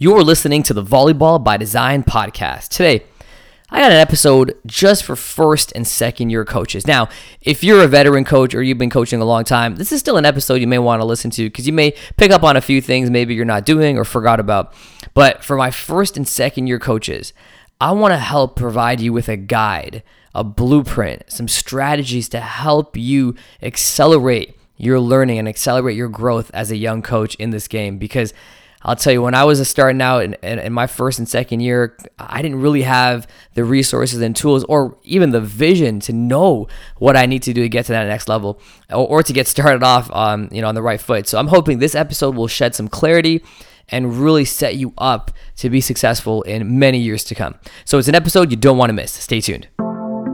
You're listening to the Volleyball by Design podcast. Today, I got an episode just for first and second year coaches. Now, if you're a veteran coach or you've been coaching a long time, this is still an episode you may want to listen to because you may pick up on a few things maybe you're not doing or forgot about. But for my first and second year coaches, I want to help provide you with a guide, a blueprint, some strategies to help you accelerate your learning and accelerate your growth as a young coach in this game because I'll tell you, when I was starting out in, in, in, my first and second year, I didn't really have the resources and tools or even the vision to know what I need to do to get to that next level or, or to get started off um, you know, on the right foot. So I'm hoping this episode will shed some clarity and really set you up to be successful in many years to come. So it's an episode you don't want to miss. Stay tuned.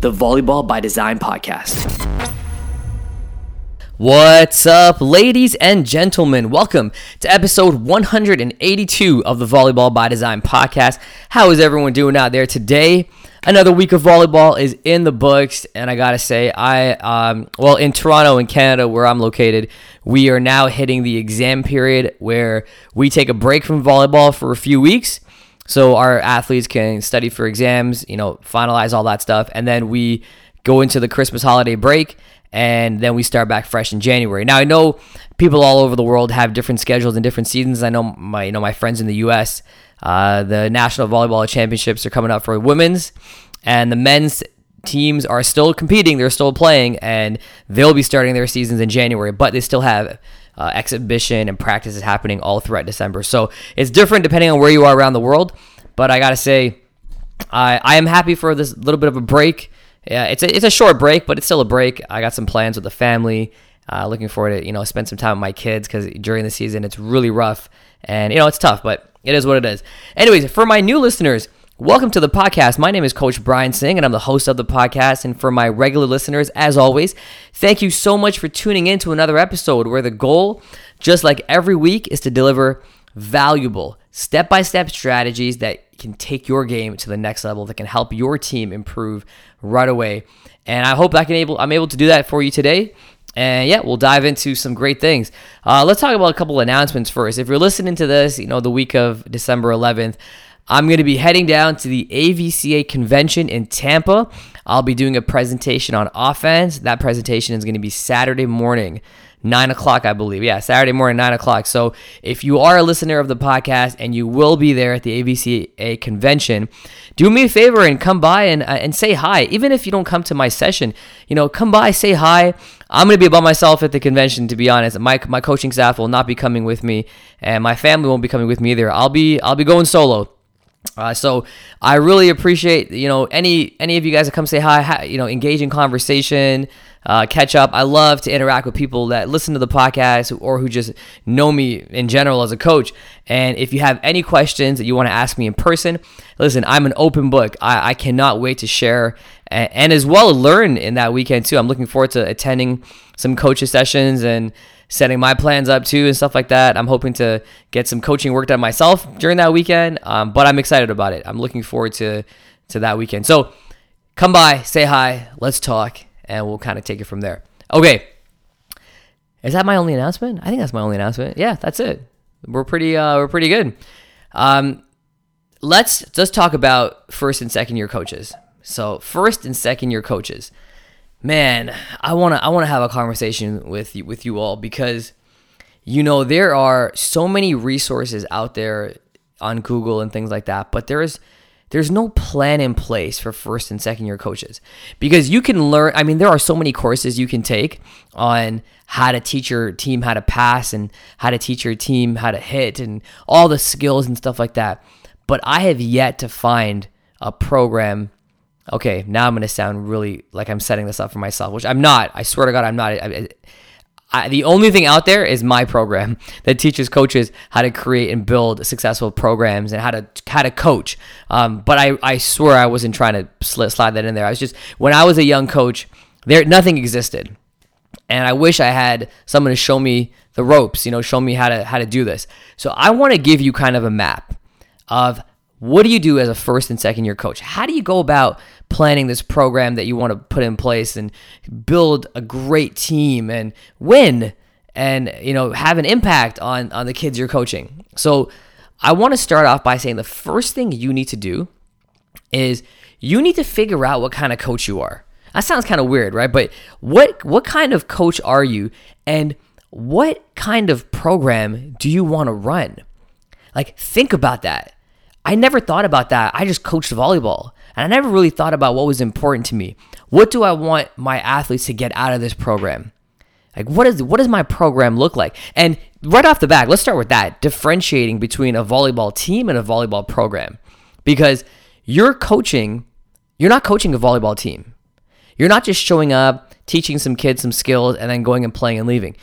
the Volleyball by Design podcast. What's up, ladies and gentlemen? Welcome to episode 182 of the Volleyball by Design podcast. How is everyone doing out there today? Another week of volleyball is in the books, and I gotta say, I um, well in Toronto, in Canada, where I'm located, we are now hitting the exam period where we take a break from volleyball for a few weeks so our athletes can study for exams, you know, finalize all that stuff, and then we go into the Christmas holiday break, and then we start back fresh in January. Now I know people all over the world have different schedules and different seasons. I know my you know my friends in the U.S. Uh, the National Volleyball Championships are coming up for women's, and the men's teams are still competing. They're still playing, and they'll be starting their seasons in January. But they still have uh, exhibition and practice is happening all throughout December. So it's different depending on where you are around the world. But I gotta say, I I am happy for this little bit of a break. Yeah, it's a it's a short break, but it's still a break. I got some plans with the family. Uh, looking forward to you know spend some time with my kids because during the season it's really rough and you know it's tough, but it is what it is. Anyways, for my new listeners, Welcome to the podcast. My name is Coach Brian Singh, and I'm the host of the podcast. And for my regular listeners, as always, thank you so much for tuning in to another episode where the goal, just like every week, is to deliver valuable step by step strategies that can take your game to the next level, that can help your team improve right away. And I hope I can able I'm able to do that for you today. And yeah, we'll dive into some great things. Uh, let's talk about a couple announcements first. If you're listening to this, you know, the week of December 11th, I'm going to be heading down to the AVCA convention in Tampa. I'll be doing a presentation on offense. That presentation is going to be Saturday morning, 9 o'clock, I believe. Yeah, Saturday morning, 9 o'clock. So if you are a listener of the podcast and you will be there at the AVCA convention, do me a favor and come by and, uh, and say hi. Even if you don't come to my session, you know, come by, say hi. I'm going to be by myself at the convention, to be honest. My, my coaching staff will not be coming with me, and my family won't be coming with me either. I'll be I'll be going solo. Uh, so I really appreciate you know any any of you guys that come say hi, hi you know engage in conversation, uh, catch up. I love to interact with people that listen to the podcast or who just know me in general as a coach. And if you have any questions that you want to ask me in person, listen, I'm an open book. I, I cannot wait to share and, and as well learn in that weekend too. I'm looking forward to attending some coaches sessions and setting my plans up too and stuff like that. I'm hoping to get some coaching work done myself during that weekend, um, but I'm excited about it. I'm looking forward to to that weekend. So come by, say hi, let's talk, and we'll kind of take it from there. Okay. Is that my only announcement? I think that's my only announcement. Yeah, that's it. We're pretty uh, we're pretty good. Um, let's just talk about first and second year coaches. So first and second year coaches man, I wanna I wanna have a conversation with you, with you all because you know there are so many resources out there on Google and things like that, but there's there's no plan in place for first and second year coaches because you can learn i mean there are so many courses you can take on how to teach your team how to pass and how to teach your team how to hit and all the skills and stuff like that but i have yet to find a program okay, now I'm going to sound really like I'm setting this up for myself, which I'm not. I swear to God, I'm not. I, I, the only thing out there is my program that teaches coaches how to create and build successful programs and how to how to coach. Um, but I, I swear I wasn't trying to slide, slide that in there. I was just when I was a young coach, there nothing existed, and I wish I had someone to show me the ropes. You know, show me how to how to do this. So I want to give you kind of a map of what do you do as a first and second year coach? How do you go about planning this program that you want to put in place and build a great team and win and you know have an impact on on the kids you're coaching. So I want to start off by saying the first thing you need to do is you need to figure out what kind of coach you are. That sounds kind of weird, right? But what what kind of coach are you and what kind of program do you want to run? Like think about that. I never thought about that. I just coached volleyball. And I never really thought about what was important to me. What do I want my athletes to get out of this program? Like what is what does my program look like? And right off the bat, let's start with that, differentiating between a volleyball team and a volleyball program. Because you're coaching, you're not coaching a volleyball team. You're not just showing up, teaching some kids some skills and then going and playing and leaving.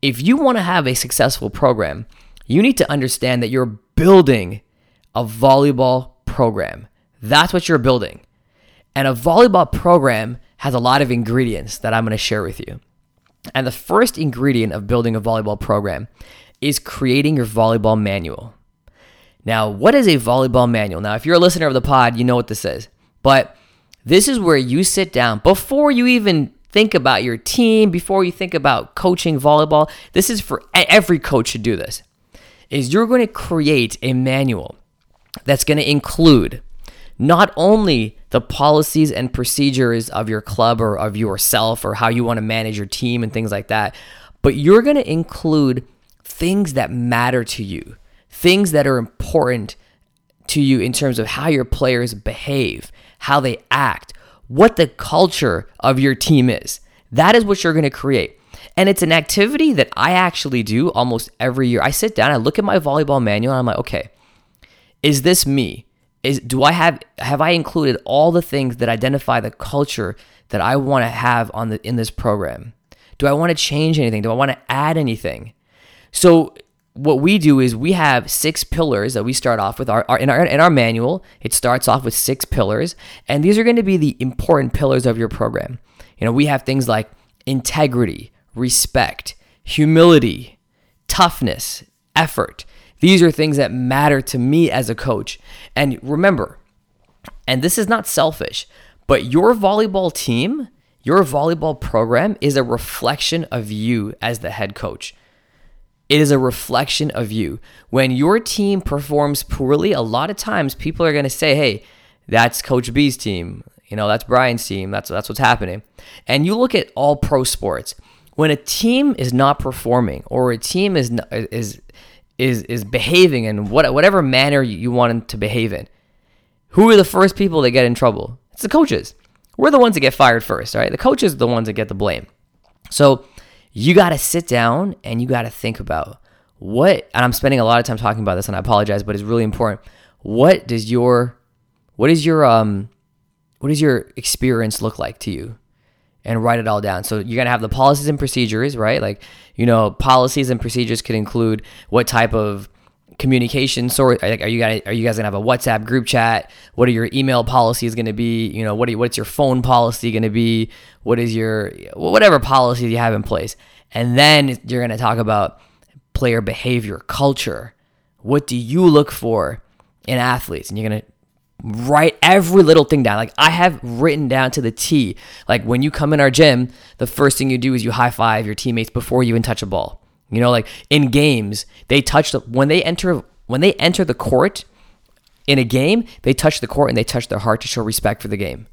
If you want to have a successful program, you need to understand that you're building a volleyball program. That's what you're building. And a volleyball program has a lot of ingredients that I'm going to share with you. And the first ingredient of building a volleyball program is creating your volleyball manual. Now, what is a volleyball manual? Now, if you're a listener of the pod, you know what this is. But this is where you sit down before you even think about your team, before you think about coaching volleyball. This is for every coach should do this. Is you're going to create a manual that's going to include not only the policies and procedures of your club or of yourself or how you want to manage your team and things like that, but you're going to include things that matter to you, things that are important to you in terms of how your players behave, how they act, what the culture of your team is. That is what you're going to create. And it's an activity that I actually do almost every year. I sit down, I look at my volleyball manual, and I'm like, okay, is this me? is do I have have I included all the things that identify the culture that I want to have on the in this program? Do I want to change anything? Do I want to add anything? So what we do is we have six pillars that we start off with our, our, in our in our manual it starts off with six pillars and these are going to be the important pillars of your program you know we have things like integrity respect humility toughness effort these are things that matter to me as a coach. And remember, and this is not selfish, but your volleyball team, your volleyball program is a reflection of you as the head coach. It is a reflection of you. When your team performs poorly, a lot of times people are going to say, "Hey, that's Coach B's team. You know, that's Brian's team. That's that's what's happening." And you look at all pro sports. When a team is not performing or a team is is is is behaving in what, whatever manner you want him to behave in, who are the first people that get in trouble? It's the coaches. We're the ones that get fired first, right? The coaches are the ones that get the blame. So you got to sit down and you got to think about what, and I'm spending a lot of time talking about this, and I apologize, but it's really important. What does your, what is your, um, what does your experience look like to you? And write it all down. So you're gonna have the policies and procedures, right? Like, you know, policies and procedures could include what type of communication sort are you guys are you guys gonna have a WhatsApp group chat? What are your email policies gonna be? You know, what what's your phone policy gonna be? What is your whatever policies you have in place? And then you're gonna talk about player behavior, culture. What do you look for in athletes? And you're gonna write every little thing down. Like I have written down to the T. Like when you come in our gym, the first thing you do is you high five your teammates before you even touch a ball. You know, like in games, they touch the when they enter when they enter the court in a game, they touch the court and they touch their heart to show respect for the game.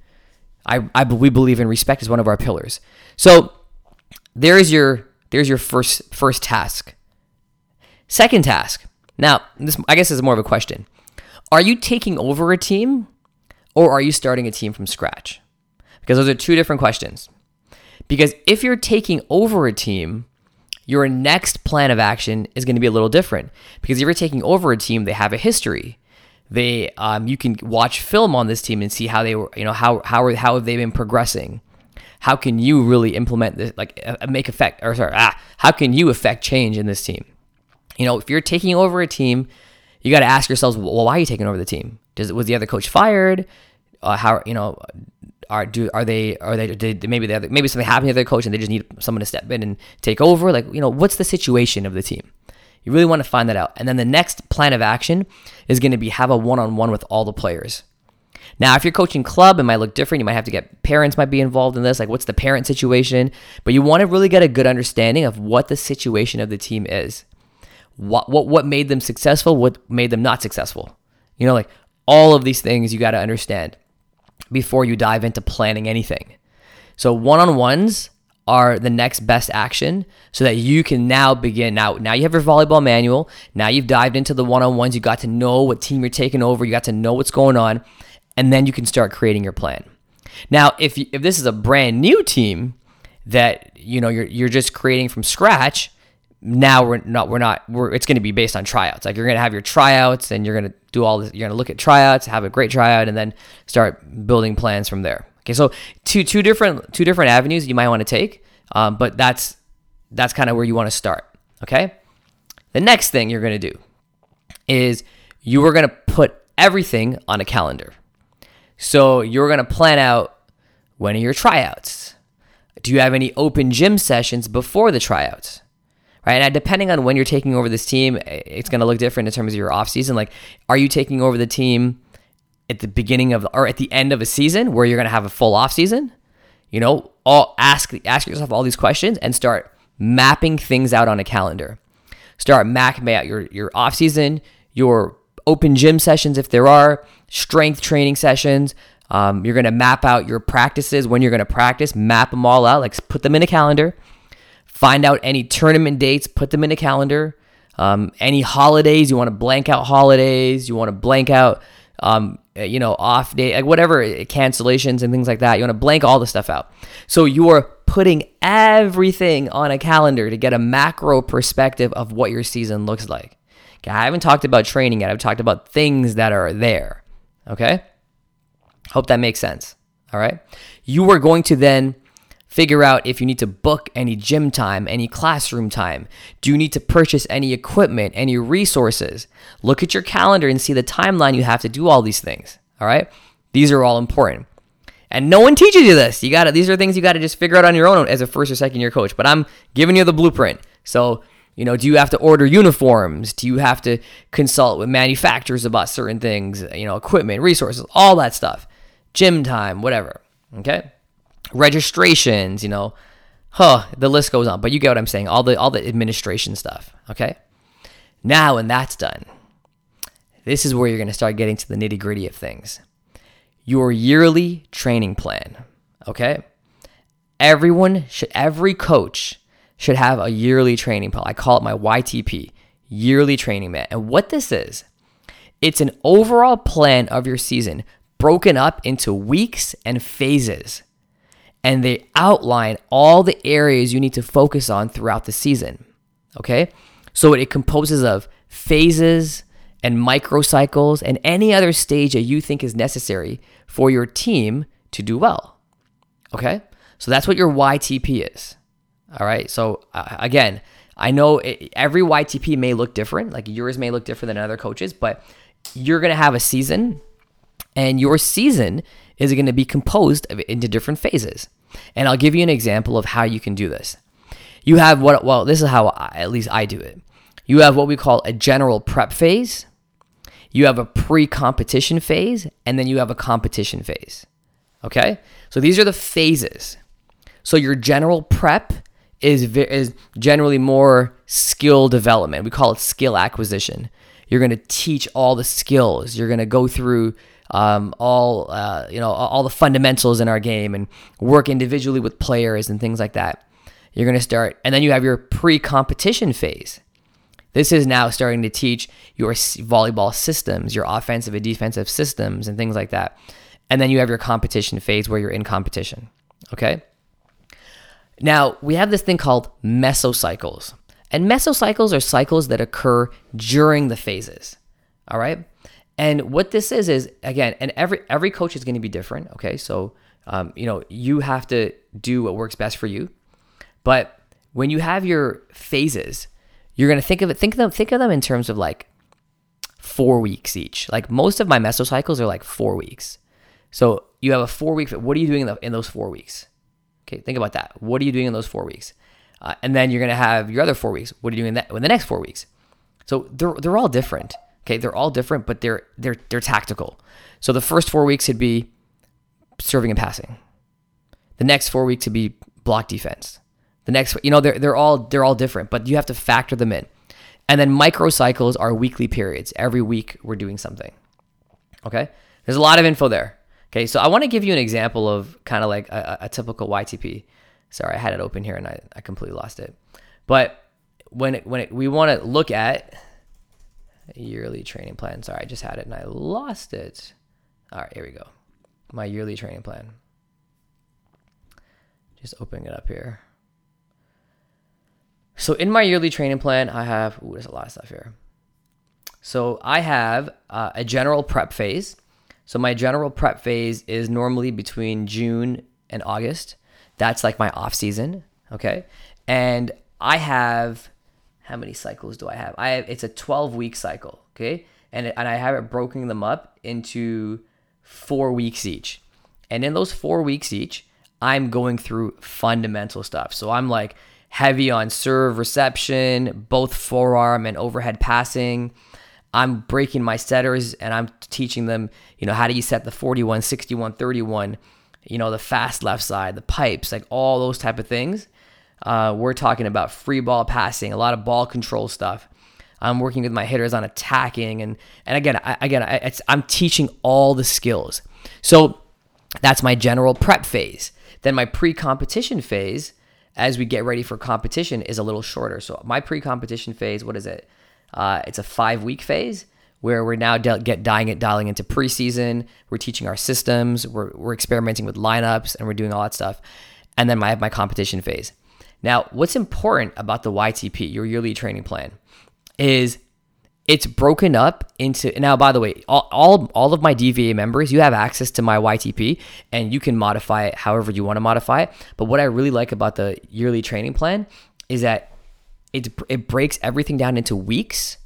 I, I we believe in respect is one of our pillars. So there's your there's your first first task. Second task. Now, this I guess is more of a question. Are you taking over a team or are you starting a team from scratch? Because those are two different questions. Because if you're taking over a team, your next plan of action is going to be a little different. Because if you're taking over a team, they have a history. They, um, you can watch film on this team and see how they were, you know, how how are, how have they been progressing? how can you really implement this, like uh, make effect, or sorry, ah, how can you affect change in this team? You know, if you're taking over a team, you got to ask yourselves, well, why are you taking over the team? Does was the other coach fired? Uh, how you know are do are they are they did maybe the other, maybe something happened to their coach and they just need someone to step in and take over? Like you know, what's the situation of the team? You really want to find that out. And then the next plan of action is going to be have a one on one with all the players. Now, if you're coaching club, it might look different. You might have to get parents might be involved in this. Like, what's the parent situation? But you want to really get a good understanding of what the situation of the team is. What what what made them successful? What made them not successful? You know, like all of these things you got to understand before you dive into planning anything. So one on ones are the next best action so that you can now begin now now you have your volleyball manual now you've dived into the one-on-ones you got to know what team you're taking over you got to know what's going on and then you can start creating your plan now if if this is a brand new team that you know you're you're just creating from scratch now we're not we're not we're it's going to be based on tryouts like you're going to have your tryouts and you're going to do all this you're going to look at tryouts have a great tryout and then start building plans from there Okay, so two two different two different avenues you might want to take, um, but that's that's kind of where you want to start. Okay, the next thing you're going to do is you are going to put everything on a calendar. So you're going to plan out when are your tryouts. Do you have any open gym sessions before the tryouts? Right, and depending on when you're taking over this team, it's going to look different in terms of your off season. Like, are you taking over the team? at the beginning of or at the end of a season where you're going to have a full off season you know all ask ask yourself all these questions and start mapping things out on a calendar start mapping out your your off season your open gym sessions if there are strength training sessions um, you're going to map out your practices when you're going to practice map them all out like put them in a calendar find out any tournament dates put them in a calendar um, any holidays you want to blank out holidays you want to blank out um, uh, you know, off day, like whatever, uh, cancellations and things like that. You want to blank all the stuff out. So you're putting everything on a calendar to get a macro perspective of what your season looks like. Okay, I haven't talked about training yet. I've talked about things that are there. Okay? Hope that makes sense. All right? You are going to then Figure out if you need to book any gym time, any classroom time. Do you need to purchase any equipment, any resources? Look at your calendar and see the timeline you have to do all these things. All right? These are all important. And no one teaches you this. You got to these are things you got to just figure out on your own as a first or second year coach. But I'm giving you the blueprint. So, you know, do you have to order uniforms? Do you have to consult with manufacturers about certain things, you know, equipment, resources, all that stuff. Gym time, whatever. Okay? Registrations, you know, huh, the list goes on. But you get what I'm saying, all the all the administration stuff, okay? Now when that's done, this is where you're going to start getting to the nitty-gritty of things. Your yearly training plan, okay? Everyone should every coach should have a yearly training plan. I call it my YTP, yearly training plan. And what this is, it's an overall plan of your season broken up into weeks and phases and they outline all the areas you need to focus on throughout the season. Okay? So it composes of phases and microcycles and any other stage that you think is necessary for your team to do well. Okay? So that's what your YTP is. All right? So uh, again, I know it, every YTP may look different, like yours may look different than other coaches, but you're going to have a season and your season is it going to be composed into different phases. And I'll give you an example of how you can do this. You have what, well, this is how I, at least I do it. You have what we call a general prep phase, you have a pre competition phase, and then you have a competition phase. Okay? So these are the phases. So your general prep is, is generally more skill development. We call it skill acquisition. You're going to teach all the skills. You're going to go through um, all uh, you know all the fundamentals in our game and work individually with players and things like that. You're going to start, and then you have your pre-competition phase. This is now starting to teach your volleyball systems, your offensive and defensive systems, and things like that. And then you have your competition phase where you're in competition. Okay. Now we have this thing called mesocycles. And mesocycles are cycles that occur during the phases. All right. And what this is is again, and every every coach is going to be different. Okay, so Um, you know, you have to do what works best for you. But when you have your phases, you're gonna think of it. Think of them. Think of them in terms of like four weeks each. Like most of my mesocycles are like four weeks. So you have a four week. What are you doing in, the, in those four weeks? Okay, think about that. What are you doing in those four weeks? Uh, and then you're gonna have your other four weeks. What are you doing in, that, in the next four weeks? So they're they're all different. Okay, they're all different, but they're they're they're tactical. So the first four weeks would be serving and passing. The next four weeks would be block defense. The next, you know, they're they're all they're all different, but you have to factor them in. And then microcycles are weekly periods. Every week we're doing something. Okay, there's a lot of info there. Okay, so I want to give you an example of kind of like a, a, typical YTP. Sorry, I had it open here and I, I completely lost it. But when it, when it, we want to look at yearly training plan. Sorry, I just had it and I lost it. All right, here we go. My yearly training plan. Just opening it up here. So in my yearly training plan, I have ooh, there's a lot of stuff here. So I have uh, a general prep phase. So my general prep phase is normally between June and August. That's like my off season. Okay, and I have how many cycles do I have? I have it's a 12 week cycle, okay? And and I have it broken them up into 4 weeks each. And in those 4 weeks each, I'm going through fundamental stuff. So I'm like heavy on serve reception, both forearm and overhead passing. I'm breaking my setters and I'm teaching them, you know, how do you set the 41, 61, 31, you know, the fast left side, the pipes, like all those type of things. Uh, we're talking about free ball passing, a lot of ball control stuff. I'm working with my hitters on attacking, and and again, I, again, I, I'm teaching all the skills. So that's my general prep phase. Then my pre-competition phase, as we get ready for competition, is a little shorter. So my pre-competition phase, what is it? Uh, it's a five-week phase where we're now de- get dying it dialing into preseason. We're teaching our systems. We're we're experimenting with lineups, and we're doing all that stuff. And then I have my competition phase. Now, what's important about the YTP, your yearly training plan, is it's broken up into now by the way all, all, all of my dva members you have access to my ytp and you can modify it however you want to modify it. But what i really like about the yearly training plan is that it, it breaks everything down into weeks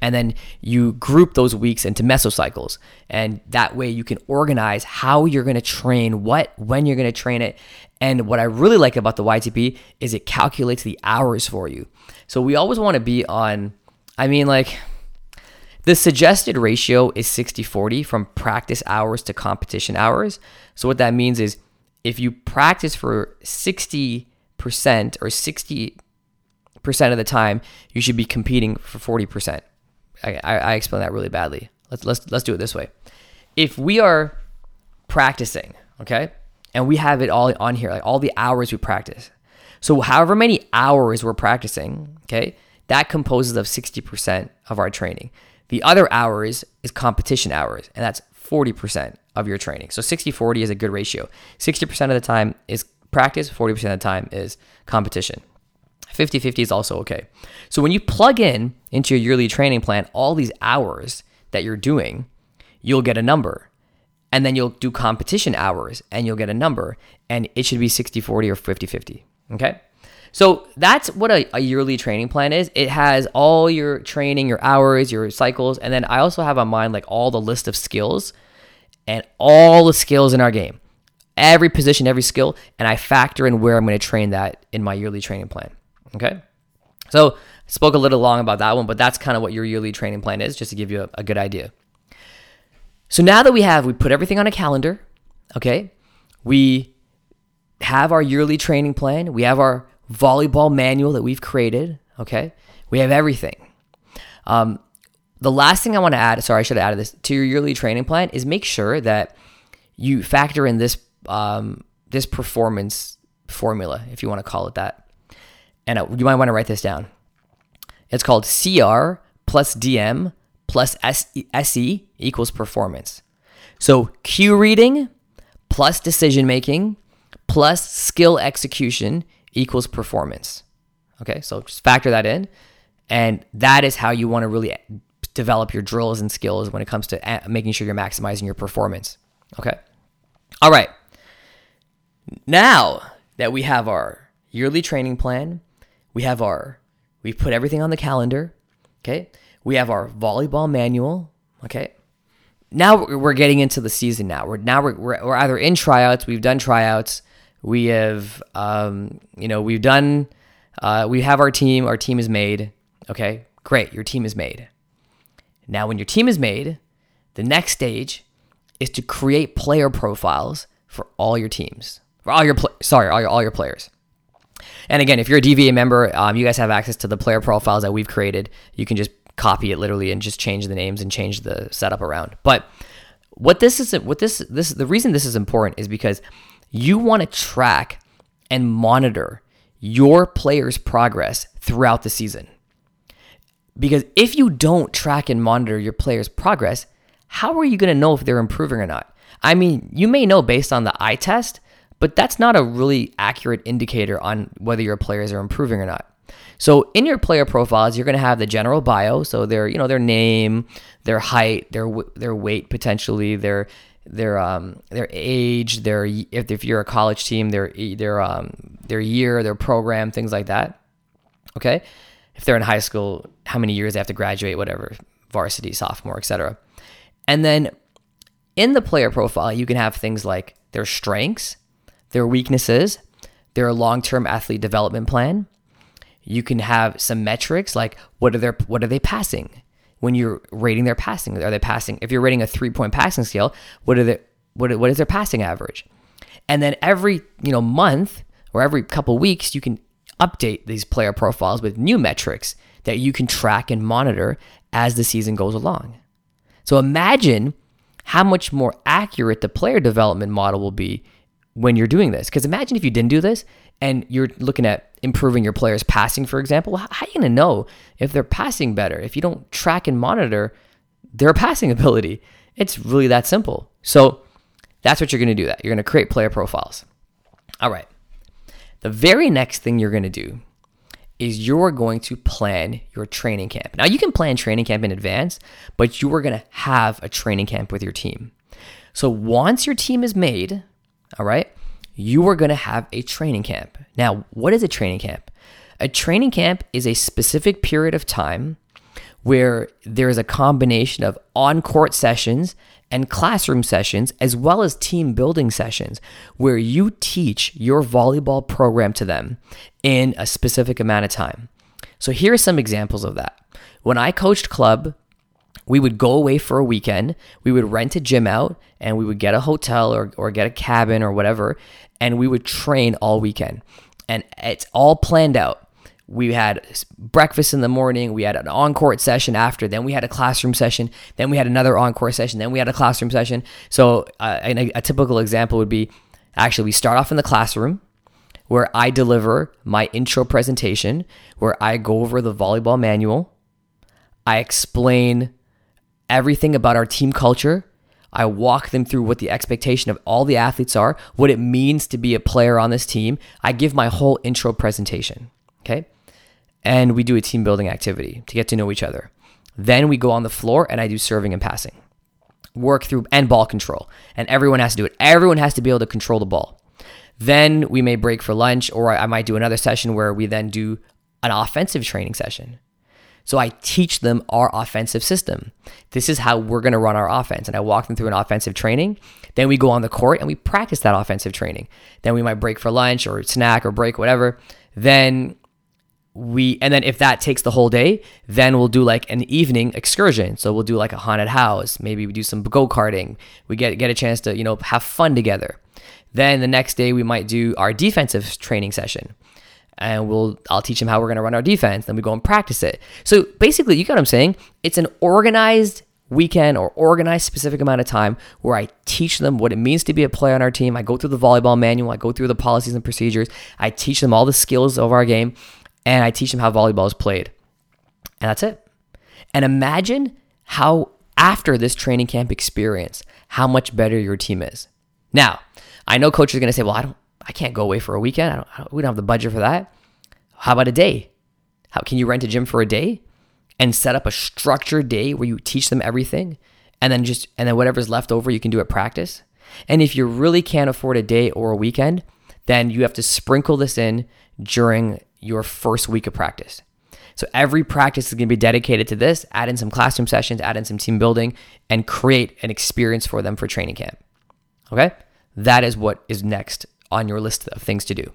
and then you group those weeks into mesocycles. And that way you can organize how you're going to train what when you're going to train it and what i really like about the ytp is it calculates the hours for you so we always want to be on i mean like the suggested ratio is 60 40 from practice hours to competition hours so what that means is if you practice for 60% or 60% of the time you should be competing for 40% I, I explain that really badly. Let's let's let's do it this way. If we are practicing, okay, and we have it all on here, like all the hours we practice. So however many hours we're practicing, okay, that composes of 60% of our training. The other hours is competition hours, and that's 40% of your training. So 60-40 is a good ratio. 60% of the time is practice, 40% of the time is competition. 50 50 is also okay. So when you plug in into your yearly training plan all these hours that you're doing, you'll get a number. And then you'll do competition hours and you'll get a number. And it should be 60 40 or 50 50. Okay. So that's what a, a, yearly training plan is. It has all your training, your hours, your cycles. And then I also have on mine like all the list of skills and all the skills in our game. Every position, every skill. And I factor in where I'm going to train that in my yearly training plan. Okay. So I spoke a little long about that one, but that's kind of what your yearly training plan is, just to give you a, a good idea. So now that we have, we put everything on a calendar, okay? We have our yearly training plan. We have our volleyball manual that we've created, okay? We have everything. Um, the last thing I want to add, sorry, I should have added this to your yearly training plan is make sure that you factor in this um, this performance formula, if you want to call it that and you might want to write this down. It's called CR plus DM plus SE equals performance. So cue reading plus decision making plus skill execution equals performance. Okay, so just factor that in. And that is how you want to really develop your drills and skills when it comes to making sure you're maximizing your performance. Okay. All right. Now that we have our yearly training plan, we have our, we put everything on the calendar, okay? We have our volleyball manual, okay? Now we're getting into the season now. We're now we're, we're, we're either in tryouts, we've done tryouts, we have, um, you know, we've done, uh, we have our team, our team is made, okay? Great, your team is made. Now, when your team is made, the next stage is to create player profiles for all your teams, for all your pl- sorry, all your all your players. And again, if you're a DVA member, um, you guys have access to the player profiles that we've created. You can just copy it literally and just change the names and change the setup around. But what this is, what this this the reason this is important is because you want to track and monitor your players' progress throughout the season. Because if you don't track and monitor your players' progress, how are you going to know if they're improving or not? I mean, you may know based on the eye test, but that's not a really accurate indicator on whether your players are improving or not. So in your player profiles, you're going to have the general bio, so their you know their name, their height, their their weight potentially, their their um their age, their if if you're a college team, their their um their year, their program, things like that. Okay, if they're in high school, how many years they have to graduate, whatever, varsity, sophomore, etc. And then in the player profile, you can have things like their strengths, their weaknesses, their long-term athlete development plan. You can have some metrics like what are their what are they passing? When you're rating their passing, are they passing? If you're rating a three-point passing scale, what are the what what is their passing average? And then every you know month or every couple weeks, you can update these player profiles with new metrics that you can track and monitor as the season goes along. So imagine how much more accurate the player development model will be when you're doing this. Because imagine if you didn't do this and you're looking at improving your players' passing, for example. How are you going to know if they're passing better if you don't track and monitor their passing ability? It's really that simple. So that's what you're going to do. That you're going to create player profiles. All right. The very next thing you're going to do is you're going to plan your training camp. Now, you can plan training camp in advance, but you are going to have a training camp with your team. So, once your team is made, all right, you are going to have a training camp. Now, what is a training camp? A training camp is a specific period of time where there is a combination of on court sessions and classroom sessions, as well as team building sessions, where you teach your volleyball program to them in a specific amount of time. So, here are some examples of that. When I coached club, we would go away for a weekend, we would rent a gym out, and we would get a hotel or, or get a cabin or whatever, and we would train all weekend. And it's all planned out. We had breakfast in the morning we had an on-court session after then we had a classroom session then we had another on-court session then we had a classroom session. So uh, a, a typical example would be actually we start off in the classroom where i deliver my intro presentation where i go over the volleyball manual. I explain everything about our team culture I walk them through what the expectation of all the athletes are, what it means to be a player on this team. I give my whole intro presentation. Okay and we do a team building activity to get to know each other. Then we go on the floor and I do serving and passing, work through and ball control. And everyone has to do it. Everyone has to be able to control the ball. Then we may break for lunch, or I might do another session where we then do an offensive training session. So I teach them our offensive system. This is how we're going to run our offense. And I walk them through an offensive training. Then we go on the court and we practice that offensive training. Then we might break for lunch or snack or break, whatever. Then we and then if that takes the whole day then we'll do like an evening excursion so we'll do like a haunted house maybe we do some go-karting we get get a chance to you know have fun together then the next day we might do our defensive training session and we'll I'll teach them how we're going to run our defense then we go and practice it so basically you got what I'm saying it's an organized weekend or organized specific amount of time where I teach them what it means to be a player on our team. I go through the volleyball manual, I go through the policies and procedures, I teach them all the skills of our game, and I teach them how volleyball is played. And that's it. And imagine how, after this training camp experience, how much better your team is. Now, I know coaches are going to say, well, I don't, I can't go away for a weekend. I don't, I don't, we don't have the budget for that. How about a day? How can you rent a gym for a day and set up a structured day where you teach them everything and then just, and then whatever's left over, you can do at practice? And if you really can't afford a day or a weekend, then you have to sprinkle this in during your first week of practice. So every practice is going to be dedicated to this. Add in some classroom sessions, add in some team building, and create an experience for them for training camp. Okay? That is what is next on your list of things to do.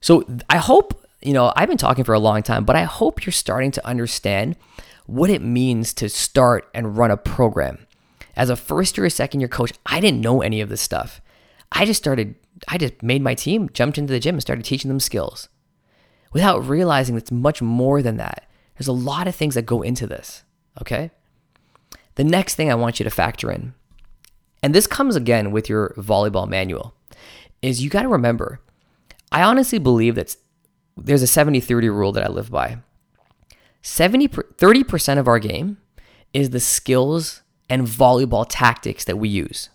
So I hope, you know, I've been talking for a long time, but I hope you're starting to understand what it means to start and run a program. As a first year second year coach, I didn't know any of this stuff. I just started, I just made my team, jumped into the gym and started teaching them skills without realizing it's much more than that. There's a lot of things that go into this, okay? The next thing I want you to factor in, and this comes again with your volleyball manual, is you got to remember, I honestly believe that there's a 70 30 rule that I live by. 70 30% of our game is the skills and volleyball tactics that we use.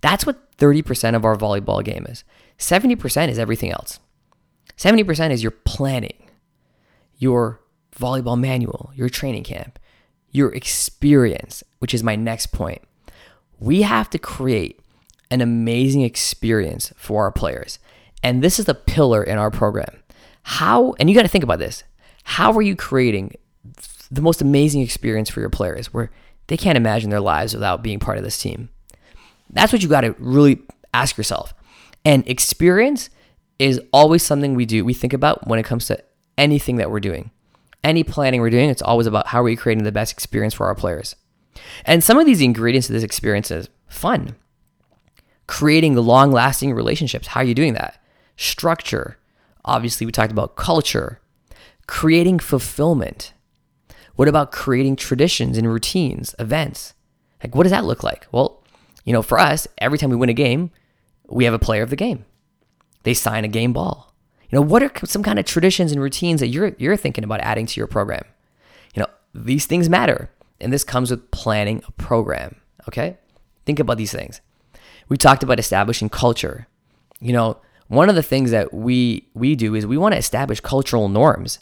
That's what 30% of our volleyball game is. 70% is everything else. 70% is your planning, your volleyball manual, your training camp, your experience, which is my next point. We have to create an amazing experience for our players. And this is the pillar in our program. How, and you got to think about this how are you creating the most amazing experience for your players where they can't imagine their lives without being part of this team? That's what you got to really ask yourself. And experience is always something we do, we think about when it comes to anything that we're doing. Any planning we're doing, it's always about how are we creating the best experience for our players. And some of these ingredients of this experience is fun, creating long lasting relationships. How are you doing that? Structure. Obviously, we talked about culture, creating fulfillment. What about creating traditions and routines, events? Like, what does that look like? Well, you know, for us, every time we win a game, we have a player of the game. They sign a game ball. You know, what are some kind of traditions and routines that you're you're thinking about adding to your program? You know, these things matter, and this comes with planning a program. Okay, think about these things. We talked about establishing culture. You know, one of the things that we we do is we want to establish cultural norms.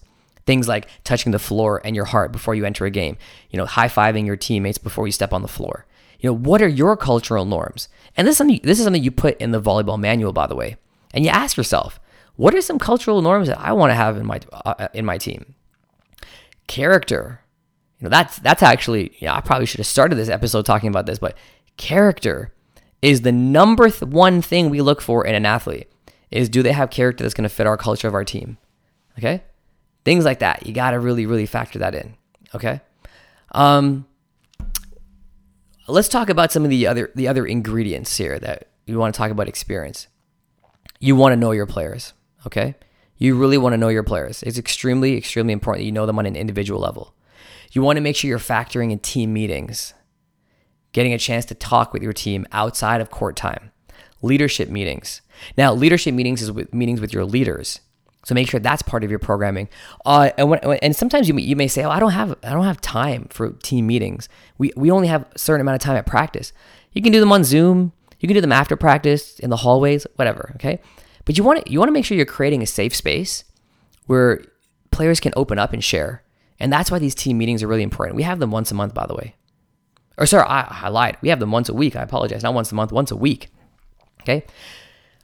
Things like touching the floor and your heart before you enter a game. You know, high fiving your teammates before you step on the floor. You know, what are your cultural norms? And this is something this is something you put in the volleyball manual, by the way. And you ask yourself, what are some cultural norms that I want to have in my uh, in my team? Character. You know, that's that's actually, yeah, I probably should have started this episode talking about this, but character is the number th- one thing we look for in an athlete. Is do they have character that's going to fit our culture of our team? Okay? Things like that. You got to really really factor that in, okay? Um let's talk about some of the other the other ingredients here that we want to talk about experience you want to know your players, okay? You really want to know your players. It's extremely, extremely important that you know them on an individual level. You want to make sure you're factoring in team meetings, getting a chance to talk with your team outside of court time, leadership meetings. Now, leadership meetings is with meetings with your leaders. So make sure that's part of your programming. Uh, and, when, and sometimes you may, you may say, "Oh, I don't have I don't have time for team meetings. We we only have a certain amount of time at practice. You can do them on Zoom. You can do them after practice in the hallways, whatever, okay? But you want to you want to make sure you're creating a safe space where players can open up and share. And that's why these team meetings are really important. We have them once a month, by the way. Or sorry, I, I lied. We have them once a week. I apologize. Not once a month, once a week. Okay.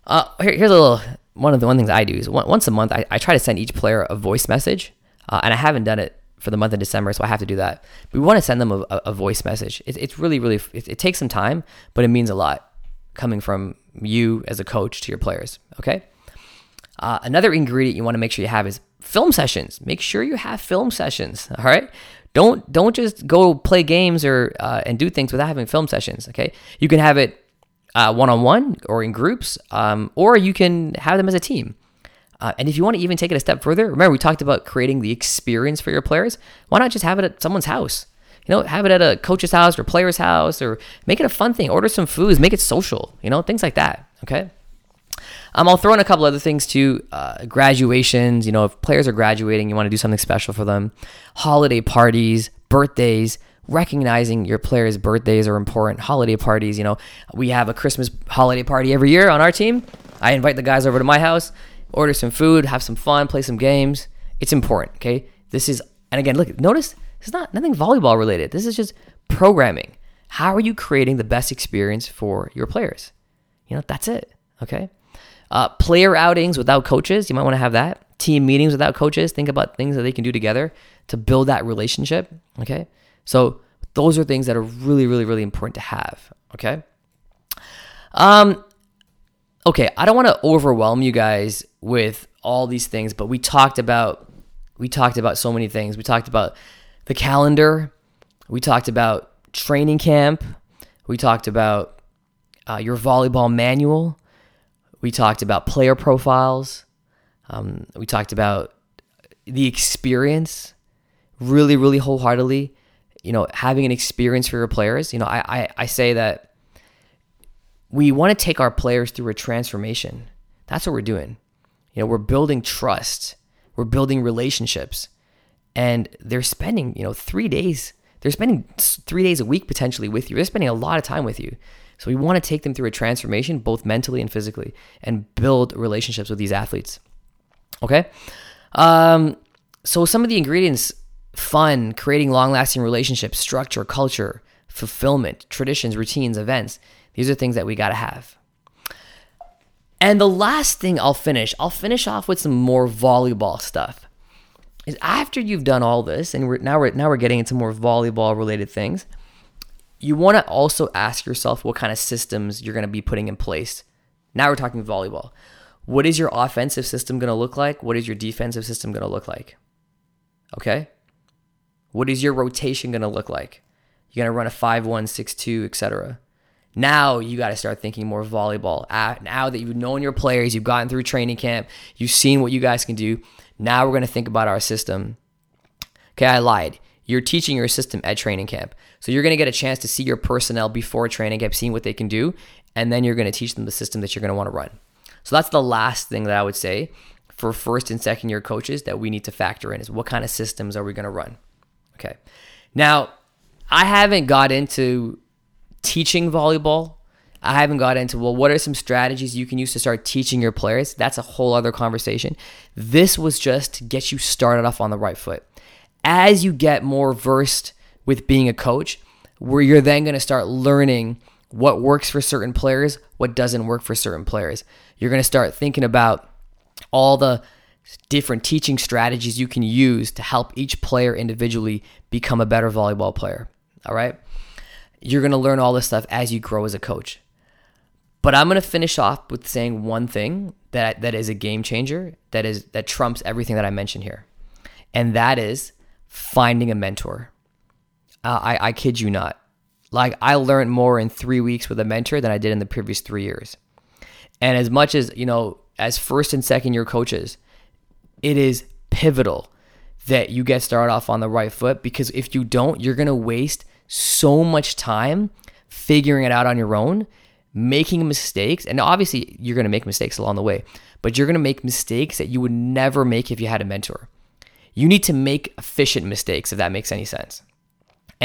Uh, here, here's a little one of the one things I do is once a month I, I try to send each player a voice message, uh, and I haven't done it for the month of December, so I have to do that. But we want to send them a, a voice message. It, it's really, really, it, it takes some time, but it means a lot coming from you as a coach to your players. Okay. Uh, another ingredient you want to make sure you have is film sessions. Make sure you have film sessions. All right. Don't don't just go play games or uh, and do things without having film sessions. Okay. You can have it one on one or in groups, um, or you can have them as a team. Uh, and if you want to even take it a step further, remember we talked about creating the experience for your players. Why not just have it at someone's house? You know, have it at a coach's house or player's house or make it a fun thing. Order some foods, make it social, you know, things like that. Okay. Um, I'll throw in a couple other things too. Uh, graduations, you know, if players are graduating, you want to do something special for them. Holiday parties, birthdays, recognizing your players' birthdays are important. Holiday parties, you know, we have a Christmas holiday party every year on our team. I invite the guys over to my house, order some food, have some fun, play some games. It's important, okay? This is, and again, look, notice it's not nothing volleyball related. This is just programming. How are you creating the best experience for your players? You know, that's it. Okay. Uh, player outings without coaches, you might want to have that. Team meetings without coaches, think about things that they can do together to build that relationship. Okay. So those are things that are really, really, really important to have. Okay. Um, okay, I don't want to overwhelm you guys with all these things, but we talked about we talked about so many things. We talked about the calendar. We talked about training camp. We talked about uh, your volleyball manual. We talked about player profiles. Um, we talked about the experience, really, really wholeheartedly. You know, having an experience for your players. You know, I, I, I say that we want to take our players through a transformation. That's what we're doing. You know, we're building trust, we're building relationships, and they're spending, you know, three days. They're spending three days a week potentially with you. They're spending a lot of time with you. So we want to take them through a transformation, both mentally and physically, and build relationships with these athletes. Okay. Um, so some of the ingredients fun, creating long lasting relationships, structure, culture, fulfillment, traditions, routines, events. These are things that we got to have. And the last thing I'll finish, I'll finish off with some more volleyball stuff. Is after you've done all this, and we're, now we're now we're getting into more volleyball related things. You want to also ask yourself what kind of systems you're going to be putting in place. Now we're talking volleyball. What is your offensive system going to look like? What is your defensive system going to look like? Okay? What is your rotation going to look like? You're going to run a 5 1, 6 2, etc. Now you got to start thinking more volleyball. Now that you've known your players, you've gotten through training camp, you've seen what you guys can do. Now we're going to think about our system. Okay, I lied. You're teaching your system at training camp. So you're going to get a chance to see your personnel before training camp, seeing what they can do, and then you're going to teach them the system that you're going to want to run. So that's the last thing that I would say for first and second year coaches that we need to factor in is what kind of systems are we going to run? Okay. Now, I haven't got into teaching volleyball. I haven't got into, well, what are some strategies you can use to start teaching your players? That's a whole other conversation. This was just to get you started off on the right foot. As you get more versed with being a coach, where you're then going to start learning what works for certain players, what doesn't work for certain players. You're going to start thinking about all the different teaching strategies you can use to help each player individually become a better volleyball player. All right? You're going to learn all this stuff as you grow as a coach. But I'm going to finish off with saying one thing that that is a game changer, that is that trumps everything that I mentioned here. And that is finding a mentor. Uh, I I kid you not. Like I learned more in 3 weeks with a mentor than I did in the previous 3 years. And as much as, you know, as first and second year coaches, it is pivotal that you get started off on the right foot because if you don't, you're going to waste so much time figuring it out on your own, making mistakes. And obviously, you're going to make mistakes along the way, but you're going to make mistakes that you would never make if you had a mentor. You need to make efficient mistakes, if that makes any sense.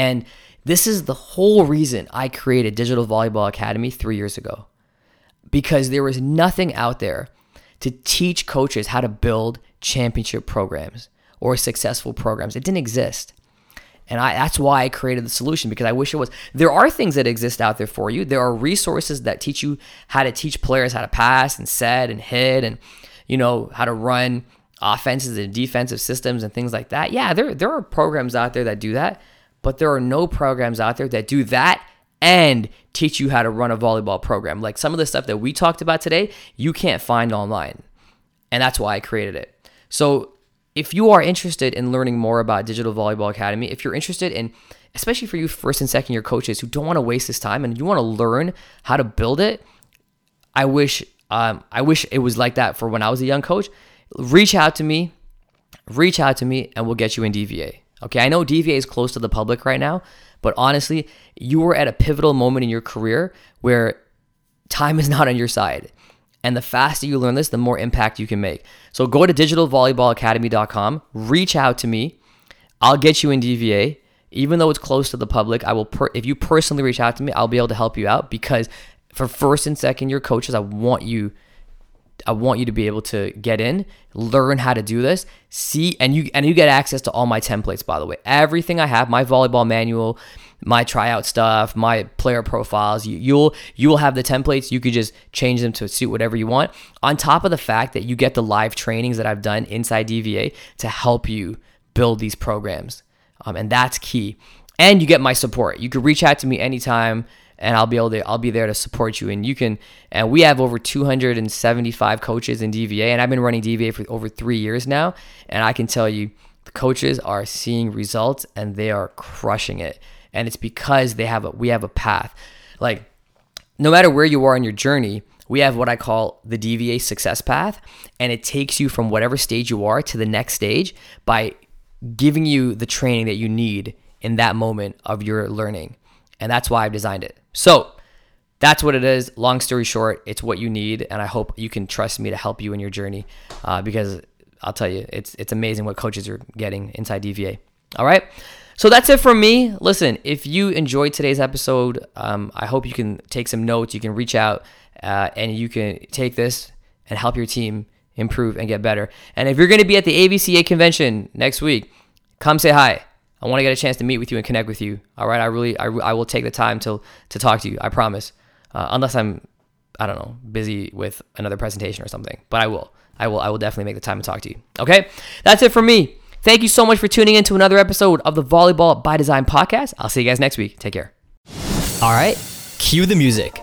And this is the whole reason I created Digital Volleyball Academy three years ago because there was nothing out there to teach coaches how to build championship programs or successful programs. It didn't exist. And I, that's why I created the solution because I wish it was. There are things that exist out there for you. There are resources that teach you how to teach players how to pass and set and hit and, you know, how to run offenses and defensive systems and things like that. Yeah, there, there are programs out there that do that, but there are no programs out there that do that and teach you how to run a volleyball program. Like some of the stuff that we talked about today, you can't find online. And that's why I created it. So if you are interested in learning more about Digital Volleyball Academy, if you're interested in, especially for you first and second year coaches who don't want to waste this time and you want to learn how to build it, I wish um, I wish it was like that for when I was a young coach. Reach out to me, reach out to me, and we'll get you in DVA. Okay, I know DVA is close to the public right now, but honestly, you are at a pivotal moment in your career where time is not on your side. And the faster you learn this, the more impact you can make. So go to digitalvolleyballacademy.com, reach out to me. I'll get you in DVA. Even though it's close to the public, I will per- if you personally reach out to me, I'll be able to help you out because for first and second year coaches, I want you I want you to be able to get in, learn how to do this, see, and you and you get access to all my templates. By the way, everything I have, my volleyball manual, my tryout stuff, my player profiles. You, you'll you will have the templates. You could just change them to suit whatever you want. On top of the fact that you get the live trainings that I've done inside DVA to help you build these programs, um, and that's key. And you get my support. You can reach out to me anytime and I'll be able to I'll be there to support you. And you can and we have over 275 coaches in DVA and I've been running DVA for over 3 years now. And I can tell you the coaches are seeing results and they are crushing it. And it's because they have a we have a path. Like no matter where you are in your journey we have what I call the DVA success path. And it takes you from whatever stage you are to the next stage by giving you the training that you need in that moment of your learning and that's why I've designed it. So that's what it is. Long story short, it's what you need, and I hope you can trust me to help you in your journey uh, because I'll tell you, it's it's amazing what coaches are getting inside DVA. All right. So that's it from me. Listen, if you enjoyed today's episode, um, I hope you can take some notes. You can reach out uh, and you can take this and help your team improve and get better. And if you're going to be at the AVCA convention next week, come say hi. I want to get a chance to meet with you and connect with you. All right, I really, I, I will take the time to to talk to you. I promise, uh, unless I'm, I don't know, busy with another presentation or something. But I will, I will, I will definitely make the time to talk to you. Okay, that's it for me. Thank you so much for tuning in to another episode of the Volleyball by Design podcast. I'll see you guys next week. Take care. All right, cue the music.